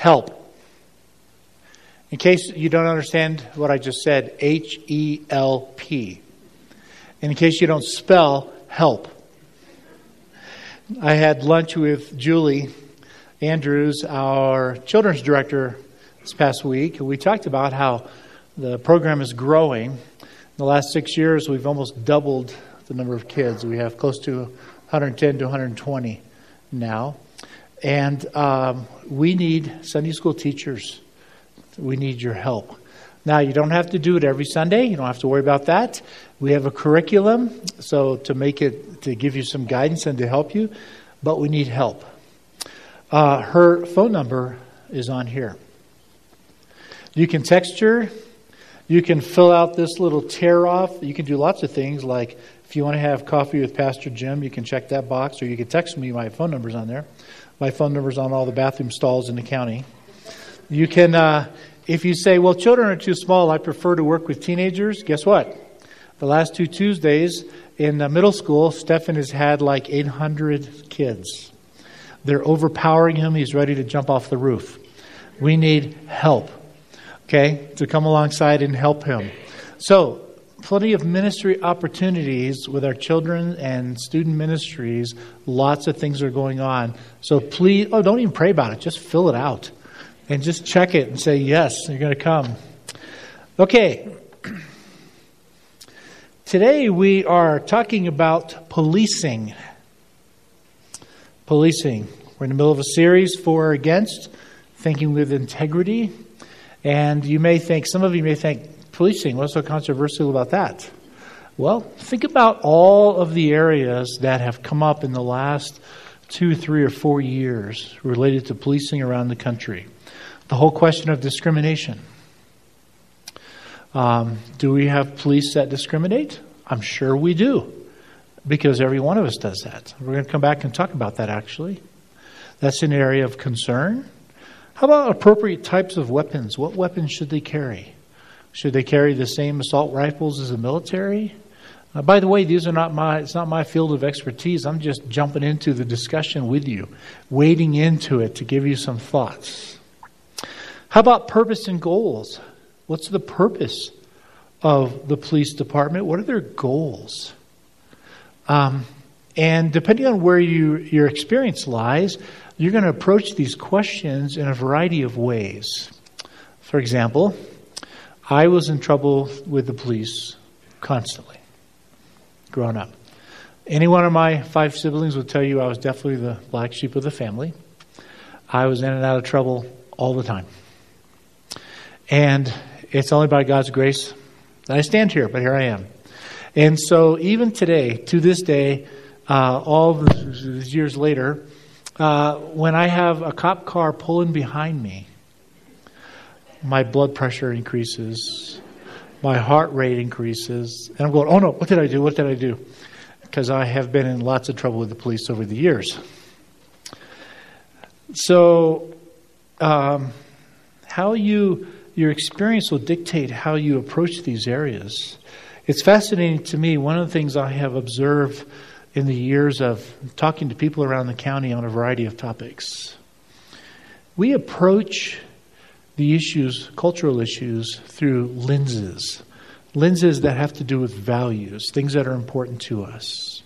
help. In case you don't understand what I just said, H E L P. In case you don't spell help. I had lunch with Julie Andrews, our children's director, this past week. We talked about how the program is growing. In the last six years, we've almost doubled the number of kids. We have close to 110 to 120 now. And um, we need Sunday school teachers. We need your help. Now, you don't have to do it every Sunday. You don't have to worry about that. We have a curriculum, so to make it, to give you some guidance and to help you, but we need help. Uh, her phone number is on here. You can text her. You can fill out this little tear off. You can do lots of things like if you want to have coffee with Pastor Jim, you can check that box, or you can text me. My phone number's on there. My phone number's on all the bathroom stalls in the county. You can, uh, if you say, well, children are too small, I prefer to work with teenagers, guess what? The last two Tuesdays in middle school, Stefan has had like 800 kids. They're overpowering him. He's ready to jump off the roof. We need help, okay, to come alongside and help him. So, plenty of ministry opportunities with our children and student ministries. Lots of things are going on. So, please, oh, don't even pray about it. Just fill it out and just check it and say, yes, you're going to come. Okay. Today we are talking about policing policing. We're in the middle of a series for or against, thinking with integrity. And you may think, some of you may think, policing, what's so controversial about that? Well, think about all of the areas that have come up in the last two, three, or four years related to policing around the country. The whole question of discrimination. Um, do we have police that discriminate? I'm sure we do because every one of us does that. We're going to come back and talk about that actually. That's an area of concern. How about appropriate types of weapons? What weapons should they carry? Should they carry the same assault rifles as the military? Uh, by the way, these are not my it's not my field of expertise. I'm just jumping into the discussion with you, wading into it to give you some thoughts. How about purpose and goals? What's the purpose of the police department? What are their goals? Um, and depending on where you, your experience lies, you're going to approach these questions in a variety of ways. For example, I was in trouble with the police constantly growing up. Any one of my five siblings would tell you I was definitely the black sheep of the family. I was in and out of trouble all the time. And it's only by God's grace that I stand here, but here I am. And so, even today, to this day, uh, all these years later, uh, when I have a cop car pulling behind me, my blood pressure increases, my heart rate increases, and I'm going, oh no, what did I do? What did I do? Because I have been in lots of trouble with the police over the years. So, um, how you your experience will dictate how you approach these areas. It's fascinating to me. One of the things I have observed in the years of talking to people around the county on a variety of topics, we approach the issues, cultural issues, through lenses. Lenses that have to do with values, things that are important to us.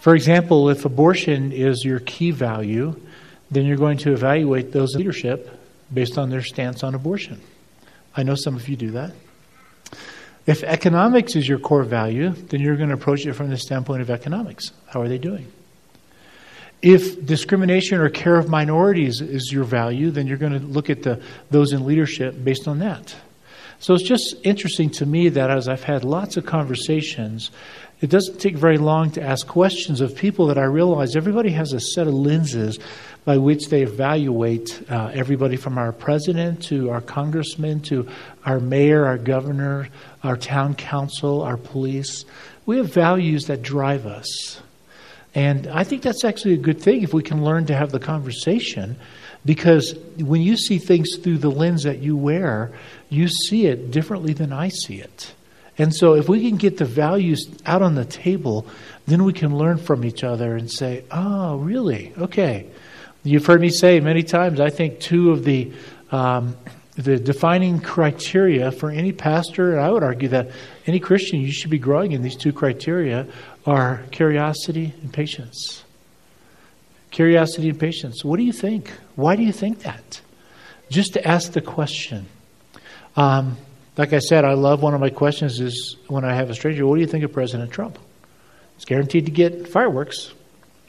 For example, if abortion is your key value, then you're going to evaluate those in leadership based on their stance on abortion. I know some of you do that. If economics is your core value, then you're going to approach it from the standpoint of economics. How are they doing? If discrimination or care of minorities is your value, then you're going to look at the, those in leadership based on that. So it's just interesting to me that as I've had lots of conversations, it doesn't take very long to ask questions of people that I realize everybody has a set of lenses by which they evaluate uh, everybody from our president to our congressman to our mayor, our governor, our town council, our police. We have values that drive us. And I think that's actually a good thing if we can learn to have the conversation because when you see things through the lens that you wear, you see it differently than I see it. And so if we can get the values out on the table, then we can learn from each other and say, oh, really? Okay. You've heard me say many times, I think two of the um, the defining criteria for any pastor, and I would argue that any Christian, you should be growing in these two criteria, are curiosity and patience. Curiosity and patience. What do you think? Why do you think that? Just to ask the question. Um, like I said, I love one of my questions is when I have a stranger, what do you think of President Trump? It's guaranteed to get fireworks,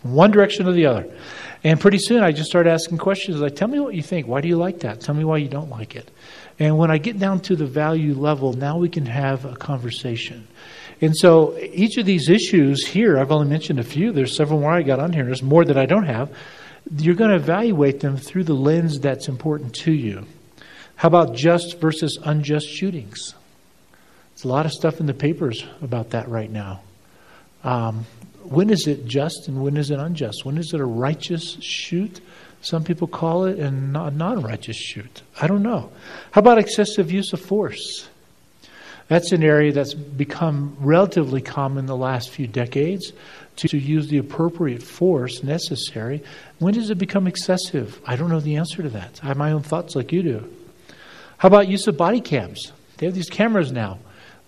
one direction or the other. And pretty soon I just start asking questions like, tell me what you think. Why do you like that? Tell me why you don't like it. And when I get down to the value level, now we can have a conversation. And so each of these issues here, I've only mentioned a few. There's several more I got on here. There's more that I don't have. You're going to evaluate them through the lens that's important to you. How about just versus unjust shootings? There's a lot of stuff in the papers about that right now. Um, when is it just and when is it unjust? When is it a righteous shoot? Some people call it, a non righteous shoot. I don't know. How about excessive use of force? That's an area that's become relatively common in the last few decades to, to use the appropriate force necessary. When does it become excessive? I don't know the answer to that. I have my own thoughts like you do. How about use of body cams? They have these cameras now.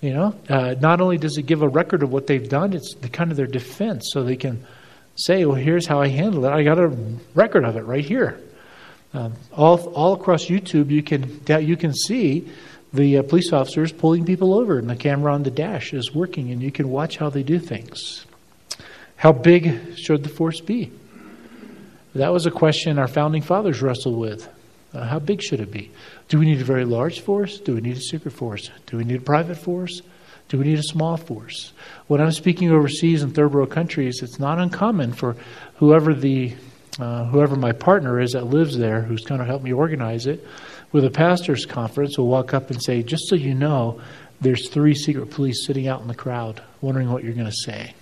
You know, uh, not only does it give a record of what they've done, it's the, kind of their defense, so they can say, "Well, here's how I handled it. I got a record of it right here." Um, all all across YouTube, you can you can see the uh, police officers pulling people over, and the camera on the dash is working, and you can watch how they do things. How big should the force be? That was a question our founding fathers wrestled with. Uh, how big should it be? Do we need a very large force? Do we need a secret force? Do we need a private force? Do we need a small force? When I'm speaking overseas in third world countries, it's not uncommon for whoever the uh, whoever my partner is that lives there, who's going to help me organize it, with a pastors' conference, will walk up and say, "Just so you know, there's three secret police sitting out in the crowd, wondering what you're going to say."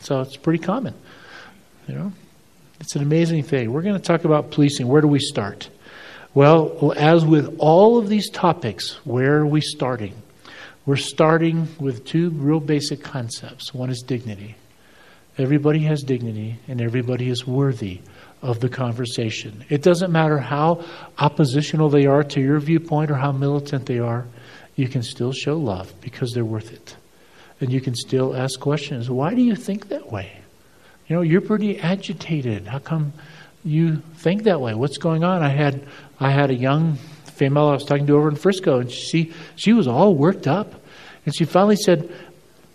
So it's pretty common, you know. It's an amazing thing. We're going to talk about policing. Where do we start? Well, as with all of these topics, where are we starting? We're starting with two real basic concepts. One is dignity. Everybody has dignity, and everybody is worthy of the conversation. It doesn't matter how oppositional they are to your viewpoint or how militant they are, you can still show love because they're worth it. And you can still ask questions. Why do you think that way? You know, you're pretty agitated. How come you think that way? What's going on? I had I had a young female I was talking to over in Frisco, and she she was all worked up, and she finally said,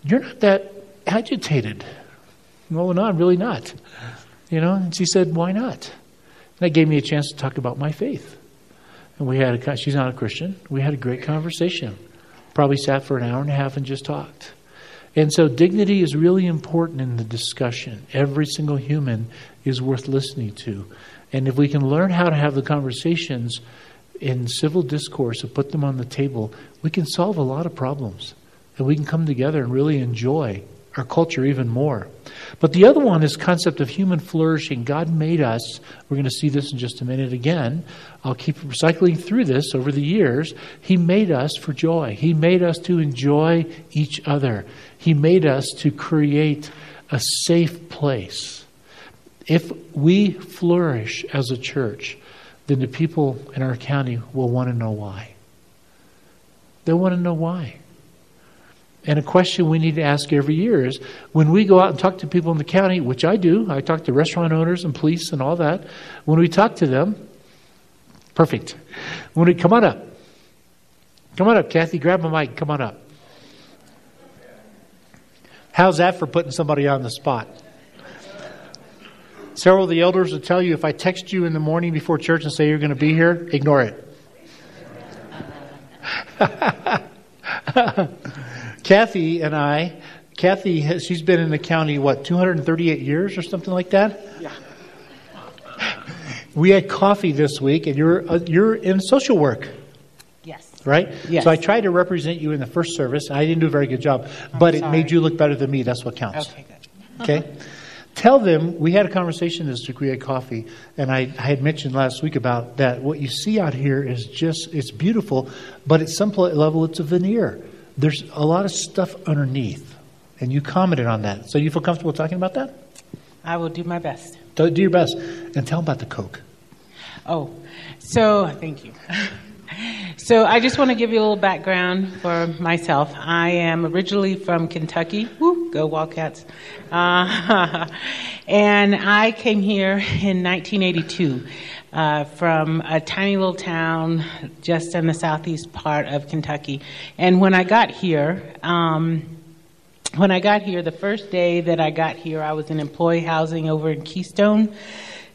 "You're not that agitated." No, no, I'm really not. You know, and she said, "Why not?" And that gave me a chance to talk about my faith. And we had a she's not a Christian. We had a great conversation. Probably sat for an hour and a half and just talked. And so dignity is really important in the discussion. Every single human is worth listening to. And if we can learn how to have the conversations in civil discourse and put them on the table, we can solve a lot of problems. And we can come together and really enjoy our culture even more. But the other one is concept of human flourishing. God made us. We're going to see this in just a minute again. I'll keep recycling through this over the years. He made us for joy. He made us to enjoy each other. He made us to create a safe place if we flourish as a church, then the people in our county will want to know why. They want to know why. And a question we need to ask every year is when we go out and talk to people in the county, which I do, I talk to restaurant owners and police and all that. When we talk to them, perfect. When we come on up, come on up, Kathy, grab a mic, come on up. How's that for putting somebody on the spot? Several of the elders will tell you if I text you in the morning before church and say you're going to be here, ignore it. Kathy and I, Kathy, has, she's been in the county, what, 238 years or something like that? Yeah. We had coffee this week, and you're, uh, you're in social work. Yes. Right? Yes. So I tried to represent you in the first service. I didn't do a very good job, but it made you look better than me. That's what counts. Okay, good. Okay? Tell them, we had a conversation this week, we had coffee, and I, I, had mentioned last week about that. What you see out here is just, it's beautiful, but at some level it's a veneer. There's a lot of stuff underneath, and you commented on that. So you feel comfortable talking about that? I will do my best. Do, do your best and tell them about the Coke. Oh, so thank you. So I just want to give you a little background for myself. I am originally from Kentucky. Woo, go Wildcats! Uh, and I came here in 1982 uh, from a tiny little town just in the southeast part of Kentucky. And when I got here, um, when I got here, the first day that I got here, I was in employee housing over in Keystone,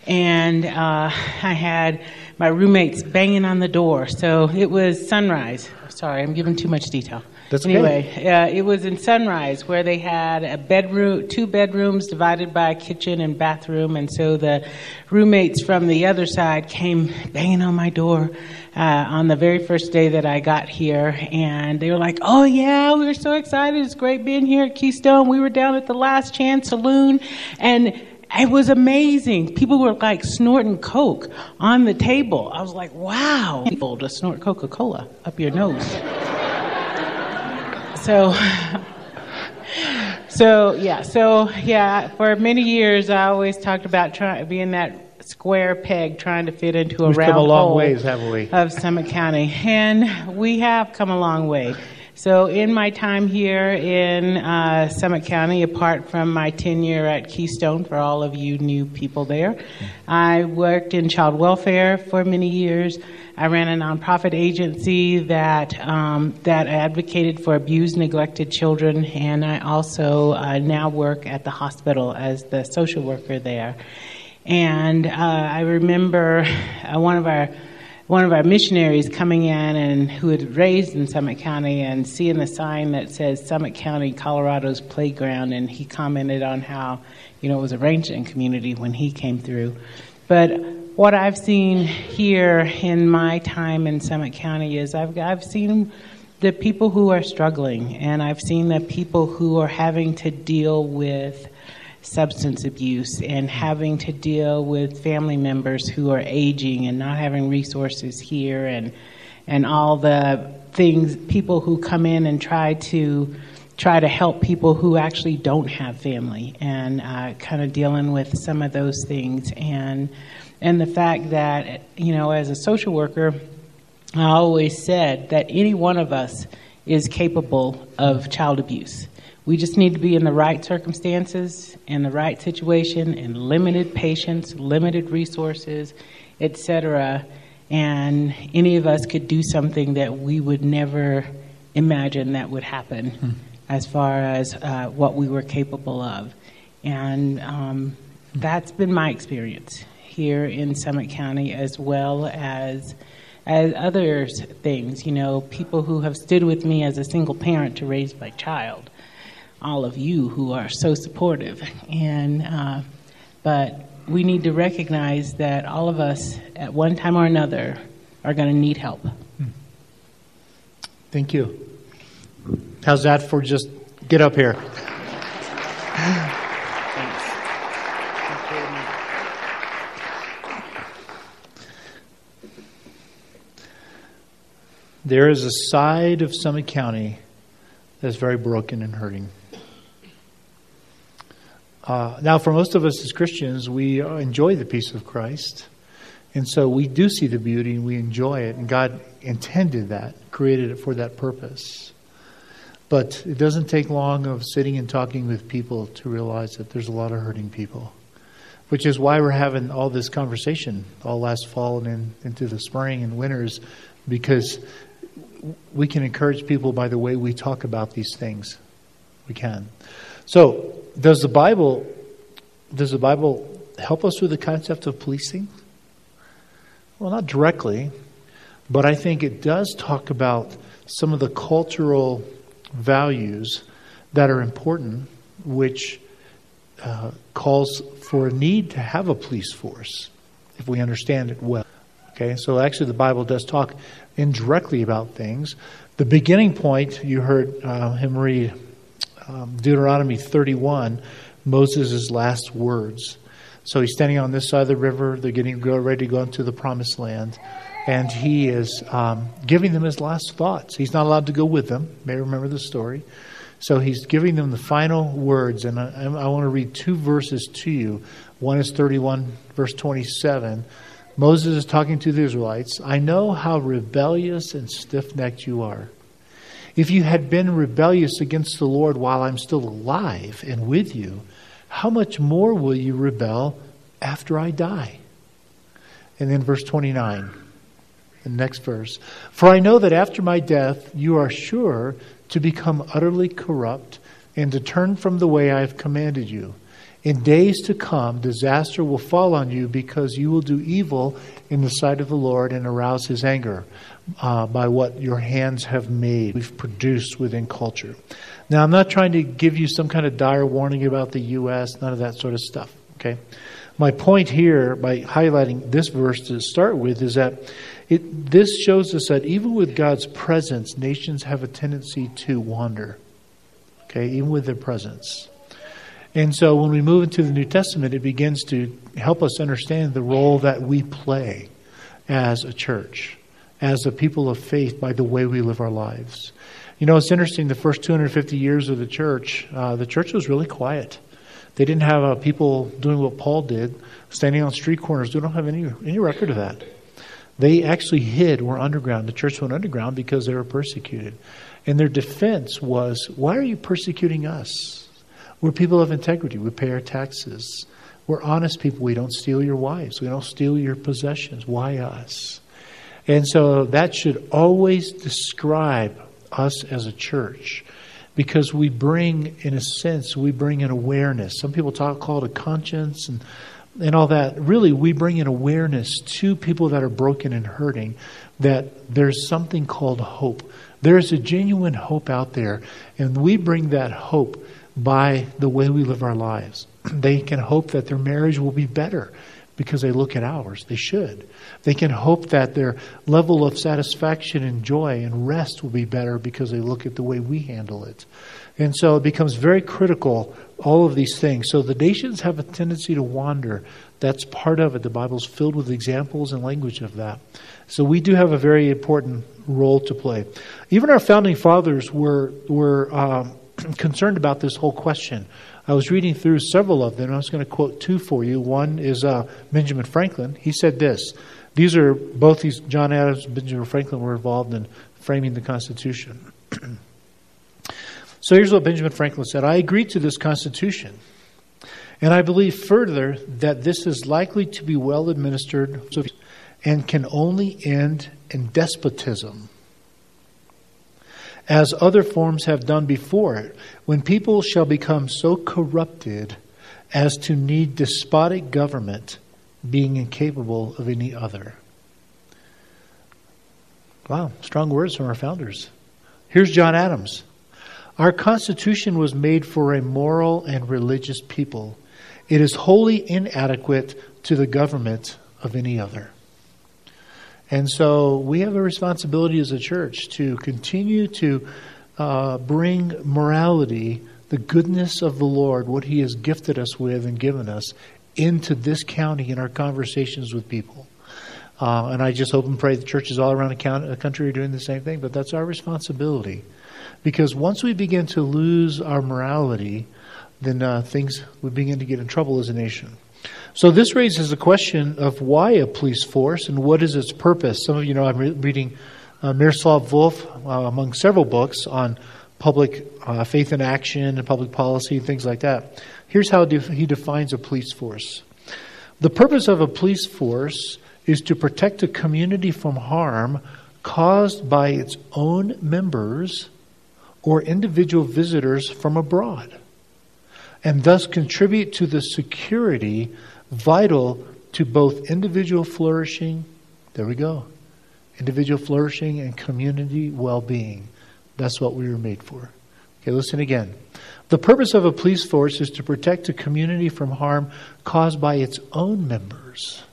and uh, I had my roommates banging on the door. So it was Sunrise. Sorry, I'm giving too much detail. That's anyway. Uh, it was in Sunrise where they had a bedroom, two bedrooms divided by a kitchen and bathroom, and so the roommates from the other side came banging on my door. Uh, on the very first day that I got here, and they were like, "Oh yeah, we were so excited! It's great being here at Keystone. We were down at the Last Chance Saloon, and it was amazing. People were like snorting Coke on the table. I was like, wow. People to snort Coca Cola up your nose. So, so yeah, so yeah, for many years I always talked about trying being that square peg trying to fit into a We've round come a long hole ways, haven't we? of Summit County, and we have come a long way. So, in my time here in uh, Summit County, apart from my tenure at Keystone, for all of you new people there, I worked in child welfare for many years. I ran a nonprofit agency that um, that advocated for abused, neglected children, and I also uh, now work at the hospital as the social worker there. And uh, I remember uh, one of our one of our missionaries coming in and who had raised in Summit County and seeing the sign that says Summit County, Colorado's playground, and he commented on how, you know, it was a ranching community when he came through. But what I've seen here in my time in Summit County is I've, I've seen the people who are struggling, and I've seen the people who are having to deal with substance abuse and having to deal with family members who are aging and not having resources here and and all the things people who come in and try to try to help people who actually don't have family and uh, kind of dealing with some of those things. And and the fact that you know as a social worker I always said that any one of us is capable of child abuse we just need to be in the right circumstances, in the right situation, and limited patience, limited resources, etc. And any of us could do something that we would never imagine that would happen, hmm. as far as uh, what we were capable of. And um, that's been my experience here in Summit County, as well as as other things. You know, people who have stood with me as a single parent to raise my child all of you who are so supportive. And uh, but we need to recognize that all of us, at one time or another, are going to need help. Thank you. How's that for just get up here? There is a side of Summit County that's very broken and hurting. Uh, now, for most of us as Christians, we enjoy the peace of Christ. And so we do see the beauty and we enjoy it. And God intended that, created it for that purpose. But it doesn't take long of sitting and talking with people to realize that there's a lot of hurting people. Which is why we're having all this conversation all last fall and in, into the spring and winters, because we can encourage people by the way we talk about these things. We can. So, does the Bible does the Bible help us with the concept of policing? Well, not directly, but I think it does talk about some of the cultural values that are important, which uh, calls for a need to have a police force if we understand it well. Okay, so actually, the Bible does talk indirectly about things. The beginning point you heard uh, him read um, Deuteronomy 31, Moses' last words. So he's standing on this side of the river. They're getting ready to go into the promised land. And he is um, giving them his last thoughts. He's not allowed to go with them. You may remember the story. So he's giving them the final words. And I, I want to read two verses to you. One is 31, verse 27. Moses is talking to the Israelites. I know how rebellious and stiff necked you are. If you had been rebellious against the Lord while I'm still alive and with you, how much more will you rebel after I die? And then verse 29, the next verse. For I know that after my death you are sure to become utterly corrupt and to turn from the way I have commanded you. In days to come, disaster will fall on you because you will do evil in the sight of the Lord and arouse his anger uh, by what your hands have made, we've produced within culture. Now, I'm not trying to give you some kind of dire warning about the U.S., none of that sort of stuff, okay? My point here, by highlighting this verse to start with, is that it, this shows us that even with God's presence, nations have a tendency to wander, okay, even with their presence. And so when we move into the New Testament, it begins to help us understand the role that we play as a church, as a people of faith, by the way we live our lives. You know, it's interesting, the first 250 years of the church, uh, the church was really quiet. They didn't have uh, people doing what Paul did, standing on street corners. We don't have any, any record of that. They actually hid, were underground. The church went underground because they were persecuted. And their defense was, Why are you persecuting us? We're people of integrity. We pay our taxes. We're honest people. We don't steal your wives. We don't steal your possessions. Why us? And so that should always describe us as a church because we bring, in a sense, we bring an awareness. Some people talk, call it a conscience and, and all that. Really, we bring an awareness to people that are broken and hurting that there's something called hope. There's a genuine hope out there, and we bring that hope by the way we live our lives. They can hope that their marriage will be better because they look at ours. They should. They can hope that their level of satisfaction and joy and rest will be better because they look at the way we handle it. And so it becomes very critical, all of these things. So the nations have a tendency to wander. That's part of it. The Bible's filled with examples and language of that. So we do have a very important role to play. Even our founding fathers were, were um, concerned about this whole question. I was reading through several of them. I was going to quote two for you. One is uh, Benjamin Franklin. He said this. These are both these John Adams and Benjamin Franklin were involved in framing the Constitution. so here's what Benjamin Franklin said I agree to this Constitution, and I believe further that this is likely to be well administered and can only end in despotism as other forms have done before it, when people shall become so corrupted as to need despotic government, being incapable of any other. Wow, strong words from our founders. Here's John Adams. Our Constitution was made for a moral and religious people. It is wholly inadequate to the government of any other. And so we have a responsibility as a church to continue to uh, bring morality, the goodness of the Lord, what He has gifted us with and given us, into this county in our conversations with people. Uh, and I just hope and pray the churches all around the country are doing the same thing, but that's our responsibility. Because once we begin to lose our morality, then uh, things we begin to get in trouble as a nation. So this raises the question of why a police force and what is its purpose. Some of you know I'm re- reading uh, Miroslav uh, among several books on public uh, faith and action and public policy and things like that. Here's how def- he defines a police force. The purpose of a police force is to protect a community from harm caused by its own members or individual visitors from abroad, and thus contribute to the security vital to both individual flourishing, there we go, individual flourishing and community well being. That's what we were made for. Okay, listen again. The purpose of a police force is to protect a community from harm caused by its own members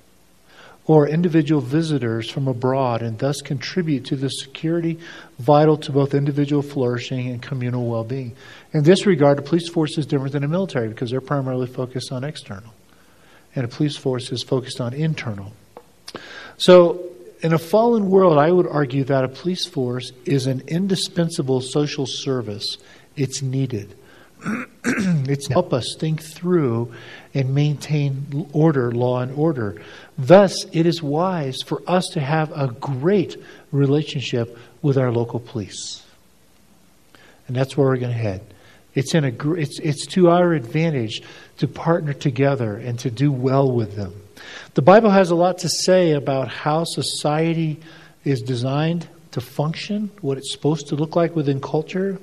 or individual visitors from abroad and thus contribute to the security vital to both individual flourishing and communal well being. In this regard, a police force is different than a military because they're primarily focused on external and a police force is focused on internal. So, in a fallen world, I would argue that a police force is an indispensable social service. It's needed. it's help us think through and maintain order, law and order. Thus, it is wise for us to have a great relationship with our local police. And that's where we're going to head. It's, in a, it's, it's to our advantage to partner together and to do well with them. The Bible has a lot to say about how society is designed to function, what it's supposed to look like within culture.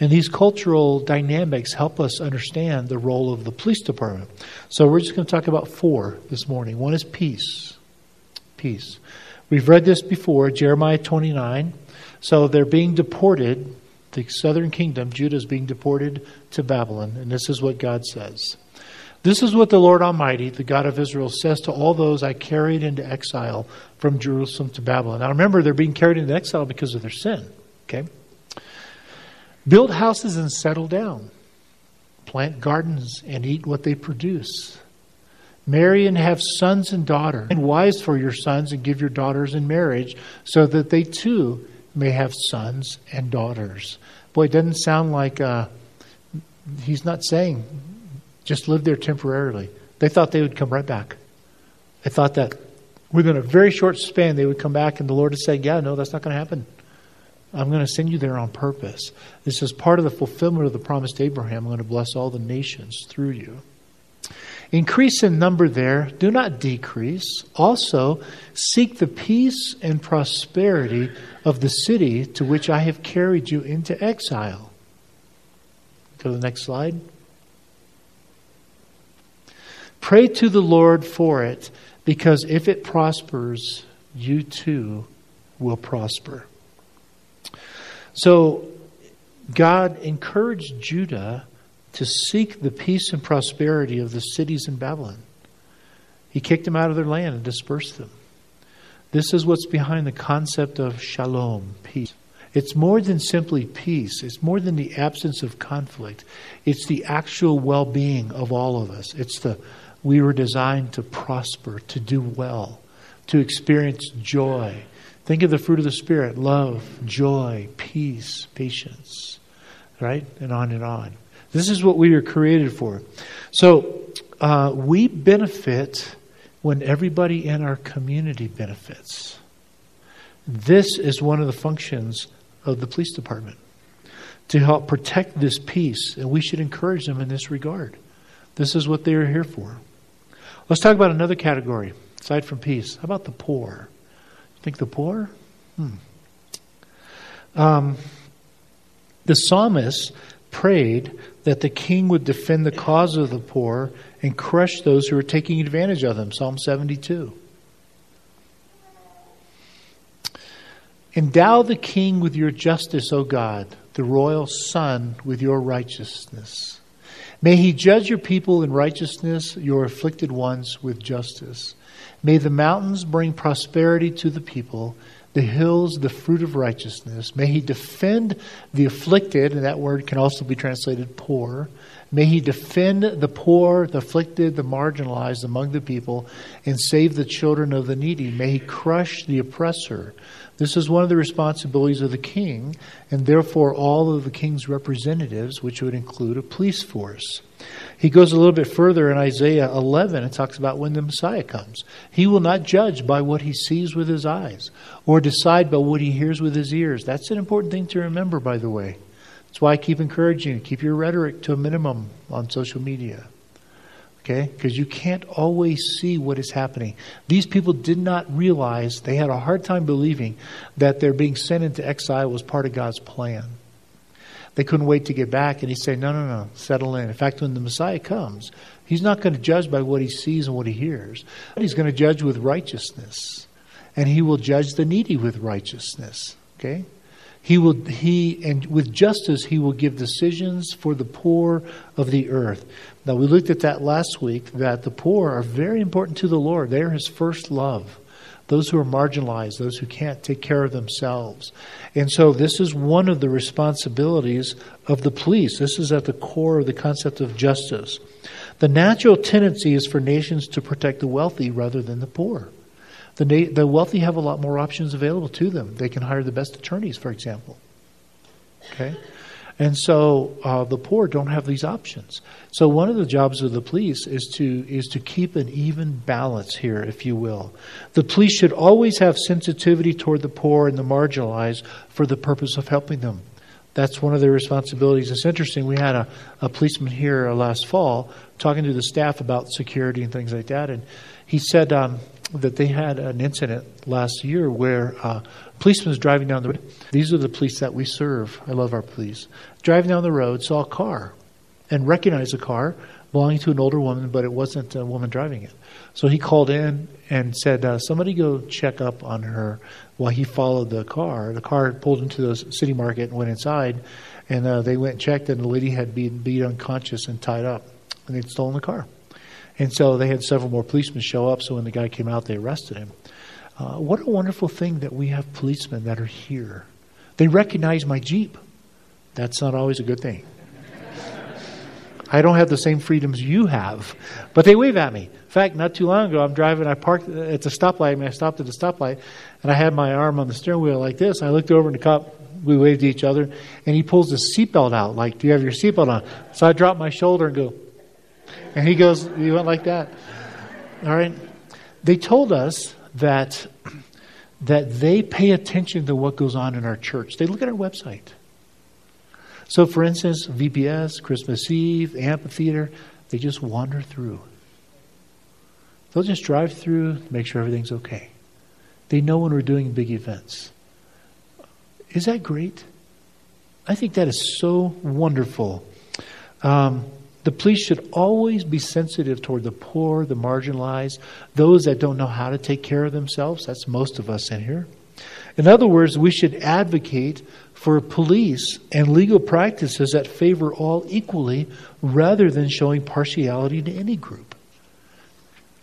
And these cultural dynamics help us understand the role of the police department. So we're just going to talk about four this morning. One is peace. Peace. We've read this before, Jeremiah 29. So they're being deported. The southern kingdom, Judah, is being deported to Babylon. And this is what God says. This is what the Lord Almighty, the God of Israel, says to all those I carried into exile from Jerusalem to Babylon. Now remember, they're being carried into exile because of their sin. Okay? Build houses and settle down. Plant gardens and eat what they produce. Marry and have sons and daughters, and wives for your sons, and give your daughters in marriage, so that they too may have sons and daughters. Boy, it doesn't sound like uh, he's not saying just lived there temporarily. They thought they would come right back. They thought that within a very short span they would come back, and the Lord is saying, Yeah, no, that's not going to happen. I'm going to send you there on purpose. This is part of the fulfillment of the promise to Abraham. I'm going to bless all the nations through you. Increase in number there, do not decrease. Also, seek the peace and prosperity of the city to which I have carried you into exile. Go to the next slide. Pray to the Lord for it, because if it prospers, you too will prosper. So God encouraged Judah to seek the peace and prosperity of the cities in Babylon. He kicked them out of their land and dispersed them. This is what's behind the concept of shalom, peace. It's more than simply peace. It's more than the absence of conflict. It's the actual well being of all of us. It's the we were designed to prosper, to do well, to experience joy, Think of the fruit of the Spirit love, joy, peace, patience, right? And on and on. This is what we were created for. So uh, we benefit when everybody in our community benefits. This is one of the functions of the police department to help protect this peace, and we should encourage them in this regard. This is what they are here for. Let's talk about another category aside from peace. How about the poor? Think the poor? Hmm. Um, the psalmist prayed that the king would defend the cause of the poor and crush those who are taking advantage of them. Psalm 72. Endow the king with your justice, O God, the royal son with your righteousness. May he judge your people in righteousness, your afflicted ones with justice. May the mountains bring prosperity to the people, the hills the fruit of righteousness. May he defend the afflicted, and that word can also be translated poor. May he defend the poor, the afflicted, the marginalized among the people, and save the children of the needy. May he crush the oppressor. This is one of the responsibilities of the king, and therefore all of the king's representatives, which would include a police force. He goes a little bit further in Isaiah 11 and talks about when the Messiah comes. He will not judge by what he sees with his eyes or decide by what he hears with his ears. That's an important thing to remember, by the way. That's why I keep encouraging you keep your rhetoric to a minimum on social media. Okay? Because you can't always see what is happening. These people did not realize, they had a hard time believing that their being sent into exile was part of God's plan. They couldn't wait to get back, and he said, No, no, no, settle in. In fact, when the Messiah comes, he's not going to judge by what he sees and what he hears, he's going to judge with righteousness. And he will judge the needy with righteousness. Okay? He will he and with justice he will give decisions for the poor of the earth. Now we looked at that last week that the poor are very important to the Lord. They are his first love those who are marginalized, those who can't take care of themselves. And so this is one of the responsibilities of the police. This is at the core of the concept of justice. The natural tendency is for nations to protect the wealthy rather than the poor. The, na- the wealthy have a lot more options available to them. They can hire the best attorneys, for example. Okay? And so uh, the poor don't have these options. So one of the jobs of the police is to is to keep an even balance here, if you will. The police should always have sensitivity toward the poor and the marginalized for the purpose of helping them. That's one of their responsibilities. It's interesting. We had a, a policeman here last fall talking to the staff about security and things like that, and he said um, that they had an incident last year where uh, policeman was driving down the road. These are the police that we serve. I love our police. Driving down the road, saw a car and recognized a car belonging to an older woman, but it wasn't a woman driving it. So he called in and said, uh, Somebody go check up on her while he followed the car. The car pulled into the city market and went inside, and uh, they went and checked, and the lady had been beat unconscious and tied up, and they'd stolen the car. And so they had several more policemen show up. So when the guy came out, they arrested him. Uh, what a wonderful thing that we have policemen that are here. They recognize my Jeep. That's not always a good thing. I don't have the same freedoms you have, but they wave at me. In fact, not too long ago, I'm driving. I parked at the stoplight. I, mean, I stopped at the stoplight, and I had my arm on the steering wheel like this. I looked over, and the cop we waved to each other, and he pulls his seatbelt out. Like, do you have your seatbelt on? So I drop my shoulder and go, and he goes, he went like that. All right. They told us that that they pay attention to what goes on in our church. They look at our website. So, for instance, VBS, Christmas Eve, amphitheater, they just wander through. They'll just drive through, make sure everything's okay. They know when we're doing big events. Is that great? I think that is so wonderful. Um, the police should always be sensitive toward the poor, the marginalized, those that don't know how to take care of themselves. That's most of us in here. In other words, we should advocate for police and legal practices that favor all equally rather than showing partiality to any group.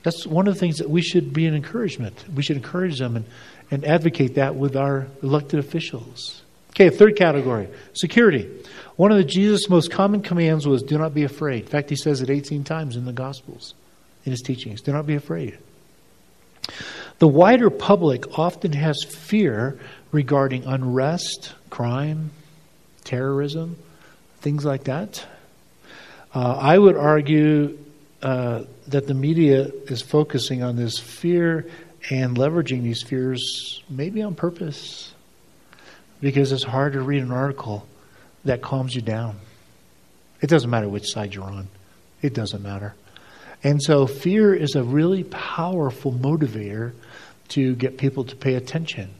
That's one of the things that we should be an encouragement. We should encourage them and, and advocate that with our elected officials. Okay, third category security. One of Jesus' most common commands was do not be afraid. In fact, he says it 18 times in the Gospels, in his teachings. Do not be afraid. The wider public often has fear regarding unrest, crime, terrorism, things like that. Uh, I would argue uh, that the media is focusing on this fear and leveraging these fears maybe on purpose because it's hard to read an article that calms you down. It doesn't matter which side you're on, it doesn't matter. And so fear is a really powerful motivator to get people to pay attention.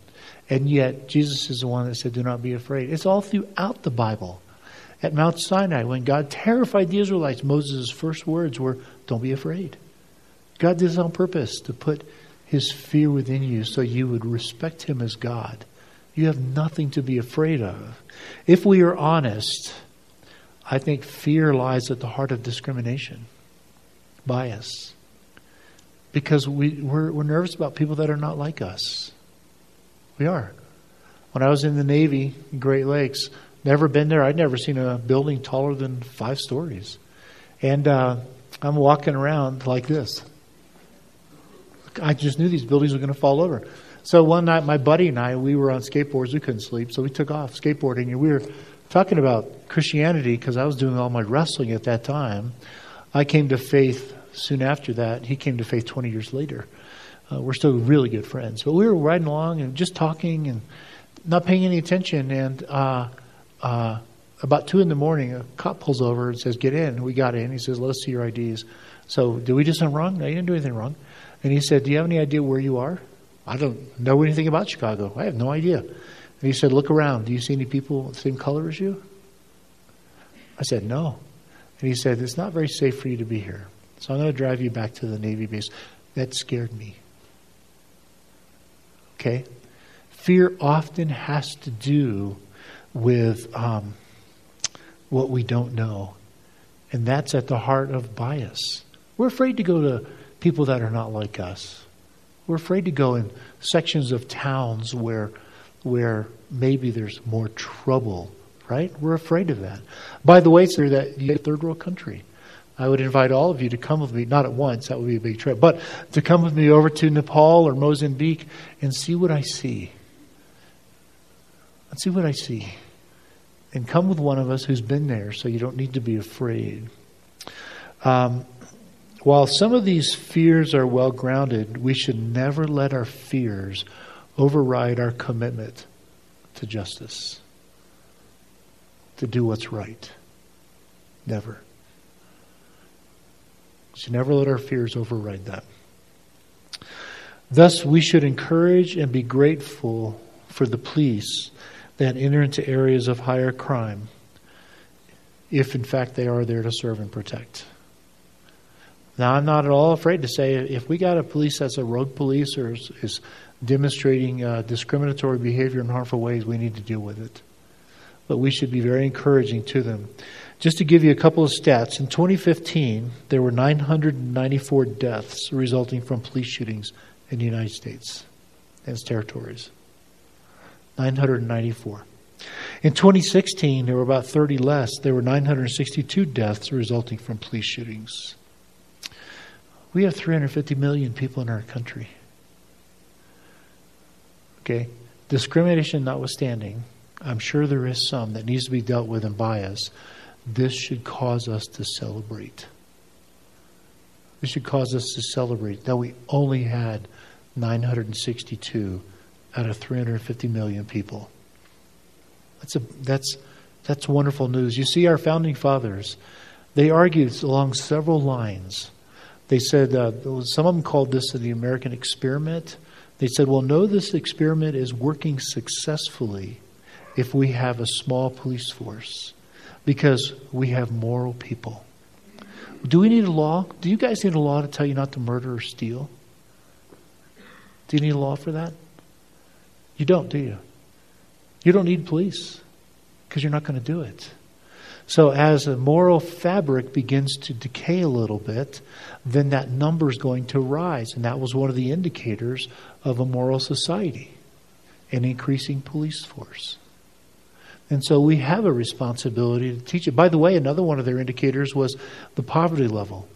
And yet, Jesus is the one that said, Do not be afraid. It's all throughout the Bible. At Mount Sinai, when God terrified the Israelites, Moses' first words were, Don't be afraid. God did this on purpose to put his fear within you so you would respect him as God. You have nothing to be afraid of. If we are honest, I think fear lies at the heart of discrimination, bias. Because we, we're, we're nervous about people that are not like us. We are. When I was in the Navy, Great Lakes, never been there. I'd never seen a building taller than five stories. And uh, I'm walking around like this. I just knew these buildings were going to fall over. So one night, my buddy and I, we were on skateboards. We couldn't sleep, so we took off skateboarding, and we were talking about Christianity because I was doing all my wrestling at that time. I came to faith soon after that. He came to faith 20 years later. Uh, we're still really good friends, but we were riding along and just talking and not paying any attention. And uh, uh, about two in the morning, a cop pulls over and says, "Get in." We got in. He says, "Let us see your IDs." So, did we do something wrong? No, you didn't do anything wrong. And he said, "Do you have any idea where you are?" I don't know anything about Chicago. I have no idea. And he said, Look around. Do you see any people the same color as you? I said, No. And he said, It's not very safe for you to be here. So I'm going to drive you back to the Navy base. That scared me. Okay? Fear often has to do with um, what we don't know. And that's at the heart of bias. We're afraid to go to people that are not like us. We're afraid to go in sections of towns where, where maybe there's more trouble, right? We're afraid of that. By the way, sir, that you third world country. I would invite all of you to come with me, not at once, that would be a big trip, but to come with me over to Nepal or Mozambique and see what I see. And see what I see. And come with one of us who's been there, so you don't need to be afraid. Um, while some of these fears are well grounded, we should never let our fears override our commitment to justice, to do what's right. Never. We should never let our fears override that. Thus, we should encourage and be grateful for the police that enter into areas of higher crime, if in fact they are there to serve and protect. Now, I'm not at all afraid to say if we got a police that's a rogue police or is, is demonstrating uh, discriminatory behavior in harmful ways, we need to deal with it. But we should be very encouraging to them. Just to give you a couple of stats, in 2015, there were 994 deaths resulting from police shootings in the United States and its territories. 994. In 2016, there were about 30 less. There were 962 deaths resulting from police shootings. We have 350 million people in our country. Okay? Discrimination notwithstanding, I'm sure there is some that needs to be dealt with and bias. This should cause us to celebrate. This should cause us to celebrate that we only had 962 out of 350 million people. That's a that's that's wonderful news. You see, our founding fathers, they argued along several lines. They said uh, some of them called this the American experiment. They said, "Well, no, this experiment is working successfully if we have a small police force, because we have moral people." Do we need a law? Do you guys need a law to tell you not to murder or steal? Do you need a law for that? You don't, do you? You don't need police because you're not going to do it. So, as the moral fabric begins to decay a little bit, then that number is going to rise. And that was one of the indicators of a moral society an increasing police force. And so we have a responsibility to teach it. By the way, another one of their indicators was the poverty level.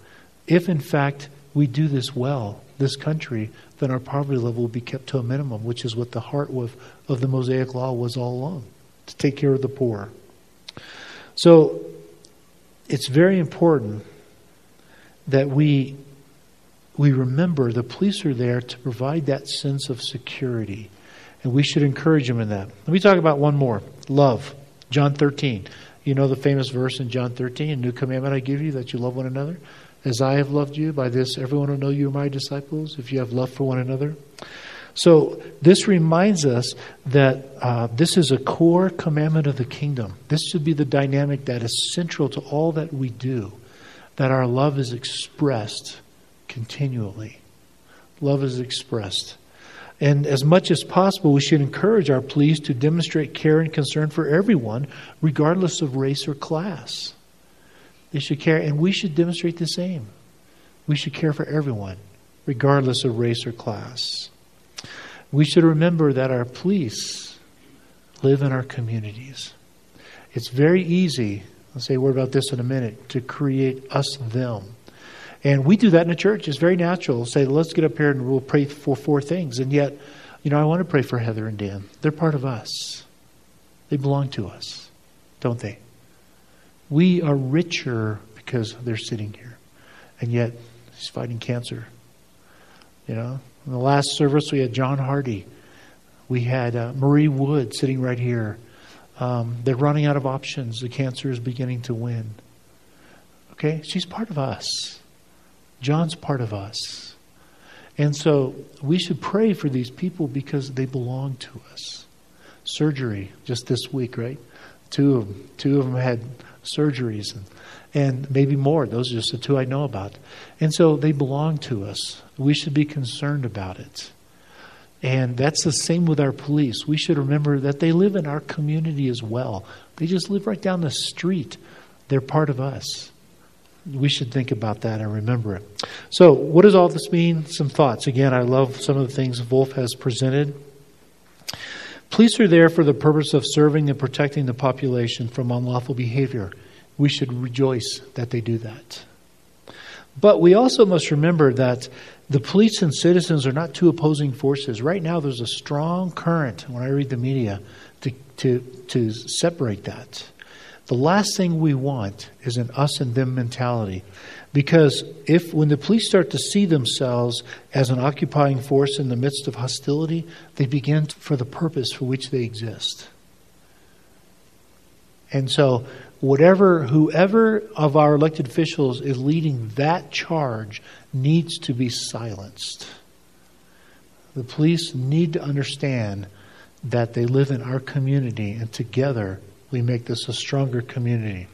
If, in fact, we do this well, this country, then our poverty level will be kept to a minimum, which is what the heart of, of the Mosaic Law was all along to take care of the poor. So it's very important that we, we remember the police are there to provide that sense of security, and we should encourage them in that. Let me talk about one more love. John 13. You know the famous verse in John 13, a new commandment I give you that you love one another. As I have loved you, by this everyone will know you are my disciples, if you have love for one another. So, this reminds us that uh, this is a core commandment of the kingdom. This should be the dynamic that is central to all that we do, that our love is expressed continually. Love is expressed. And as much as possible, we should encourage our police to demonstrate care and concern for everyone, regardless of race or class. They should care, and we should demonstrate the same. We should care for everyone, regardless of race or class. We should remember that our police live in our communities. It's very easy, I'll say a word about this in a minute, to create us them. And we do that in the church. It's very natural. Say, let's get up here and we'll pray for four things. And yet, you know, I want to pray for Heather and Dan. They're part of us, they belong to us, don't they? We are richer because they're sitting here. And yet, he's fighting cancer. You know? In the last service, we had John Hardy. We had uh, Marie Wood sitting right here. Um, they're running out of options. The cancer is beginning to win. Okay? She's part of us. John's part of us. And so we should pray for these people because they belong to us. Surgery just this week, right? Two of them, two of them had surgeries and, and maybe more. Those are just the two I know about. And so they belong to us. We should be concerned about it. And that's the same with our police. We should remember that they live in our community as well. They just live right down the street. They're part of us. We should think about that and remember it. So, what does all this mean? Some thoughts. Again, I love some of the things Wolf has presented. Police are there for the purpose of serving and protecting the population from unlawful behavior. We should rejoice that they do that. But we also must remember that the police and citizens are not two opposing forces. Right now, there's a strong current when I read the media to, to, to separate that. The last thing we want is an us and them mentality. Because if, when the police start to see themselves as an occupying force in the midst of hostility, they begin for the purpose for which they exist. And so, whatever, whoever of our elected officials is leading that charge needs to be silenced. The police need to understand that they live in our community, and together we make this a stronger community.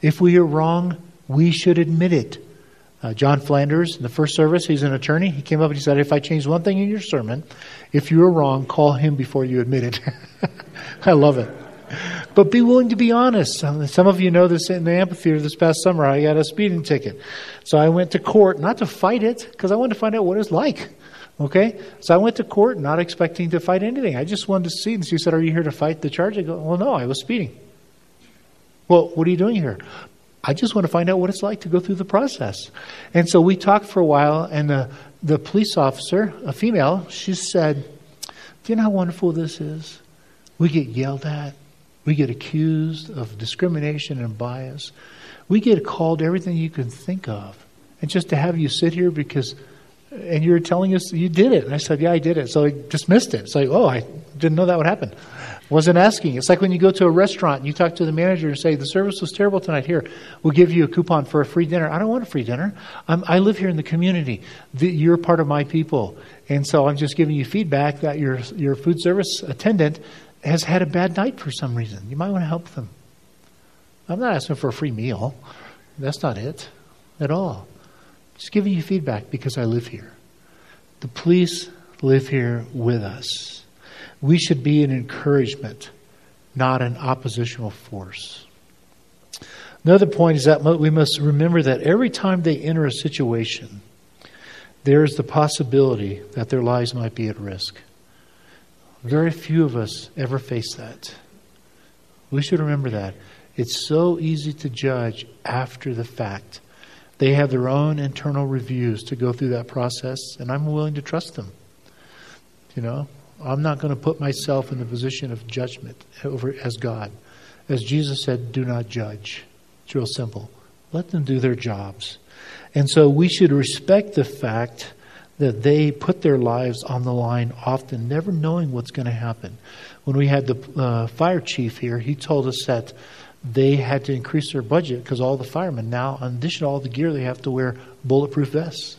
If we are wrong, we should admit it. Uh, John Flanders, in the first service, he's an attorney. He came up and he said, If I change one thing in your sermon, if you are wrong, call him before you admit it. I love it. But be willing to be honest. Some of you know this in the amphitheater this past summer. I got a speeding ticket. So I went to court, not to fight it, because I wanted to find out what it's like. Okay? So I went to court not expecting to fight anything. I just wanted to see. And she said, Are you here to fight the charge? I go, Well, no, I was speeding. Well, what are you doing here? I just want to find out what it's like to go through the process. And so we talked for a while, and the, the police officer, a female, she said, Do you know how wonderful this is? We get yelled at, we get accused of discrimination and bias. We get called everything you can think of. And just to have you sit here because, and you're telling us you did it. And I said, yeah, I did it. So I dismissed it. It's like, oh, I didn't know that would happen. Wasn't asking. It's like when you go to a restaurant and you talk to the manager and say, the service was terrible tonight. Here, we'll give you a coupon for a free dinner. I don't want a free dinner. I'm, i live here in the community. The, you're part of my people. And so I'm just giving you feedback that your, your food service attendant has had a bad night for some reason. You might want to help them. I'm not asking for a free meal. That's not it at all. Just giving you feedback because I live here. The police live here with us. We should be an encouragement, not an oppositional force. Another point is that we must remember that every time they enter a situation, there is the possibility that their lives might be at risk. Very few of us ever face that. We should remember that. It's so easy to judge after the fact. They have their own internal reviews to go through that process, and I'm willing to trust them. You know, I'm not going to put myself in the position of judgment over as God. As Jesus said, do not judge. It's real simple. Let them do their jobs. And so we should respect the fact that they put their lives on the line often, never knowing what's going to happen. When we had the uh, fire chief here, he told us that they had to increase their budget because all the firemen now, in addition to all the gear, they have to wear bulletproof vests.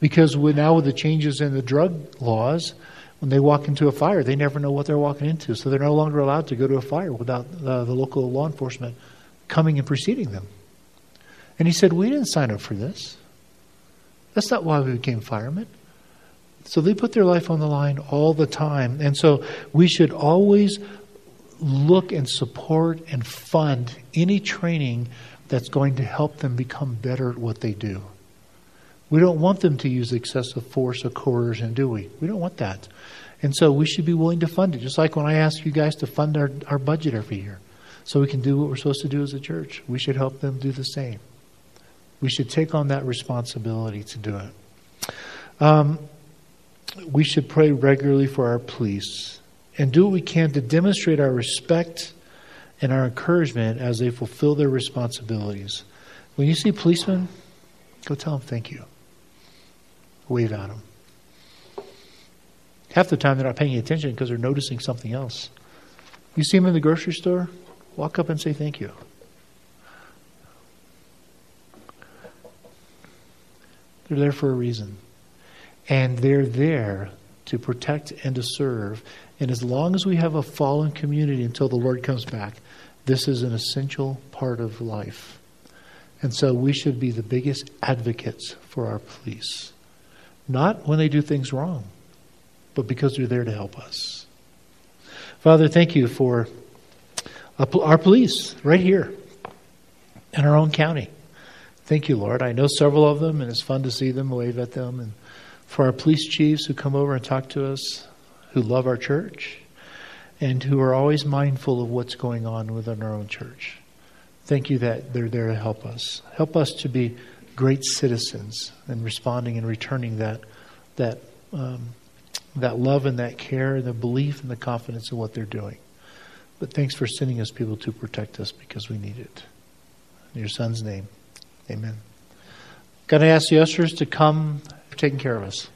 Because now with the changes in the drug laws, when they walk into a fire, they never know what they're walking into. So they're no longer allowed to go to a fire without uh, the local law enforcement coming and preceding them. And he said, We didn't sign up for this. That's not why we became firemen. So they put their life on the line all the time. And so we should always look and support and fund any training that's going to help them become better at what they do. We don't want them to use excessive force or coercion, do we? We don't want that. And so we should be willing to fund it, just like when I ask you guys to fund our, our budget every year so we can do what we're supposed to do as a church. We should help them do the same. We should take on that responsibility to do it. Um, we should pray regularly for our police and do what we can to demonstrate our respect and our encouragement as they fulfill their responsibilities. When you see policemen, go tell them thank you. Wave at them. Half the time they're not paying attention because they're noticing something else. You see them in the grocery store, walk up and say thank you. They're there for a reason. And they're there to protect and to serve. And as long as we have a fallen community until the Lord comes back, this is an essential part of life. And so we should be the biggest advocates for our police. Not when they do things wrong, but because they're there to help us. Father, thank you for our police right here in our own county. Thank you, Lord. I know several of them, and it's fun to see them, wave at them. And for our police chiefs who come over and talk to us, who love our church, and who are always mindful of what's going on within our own church. Thank you that they're there to help us. Help us to be great citizens and responding and returning that that um, that love and that care and the belief and the confidence in what they're doing. But thanks for sending us people to protect us because we need it. In your son's name, amen. Got to ask the ushers to come taking care of us.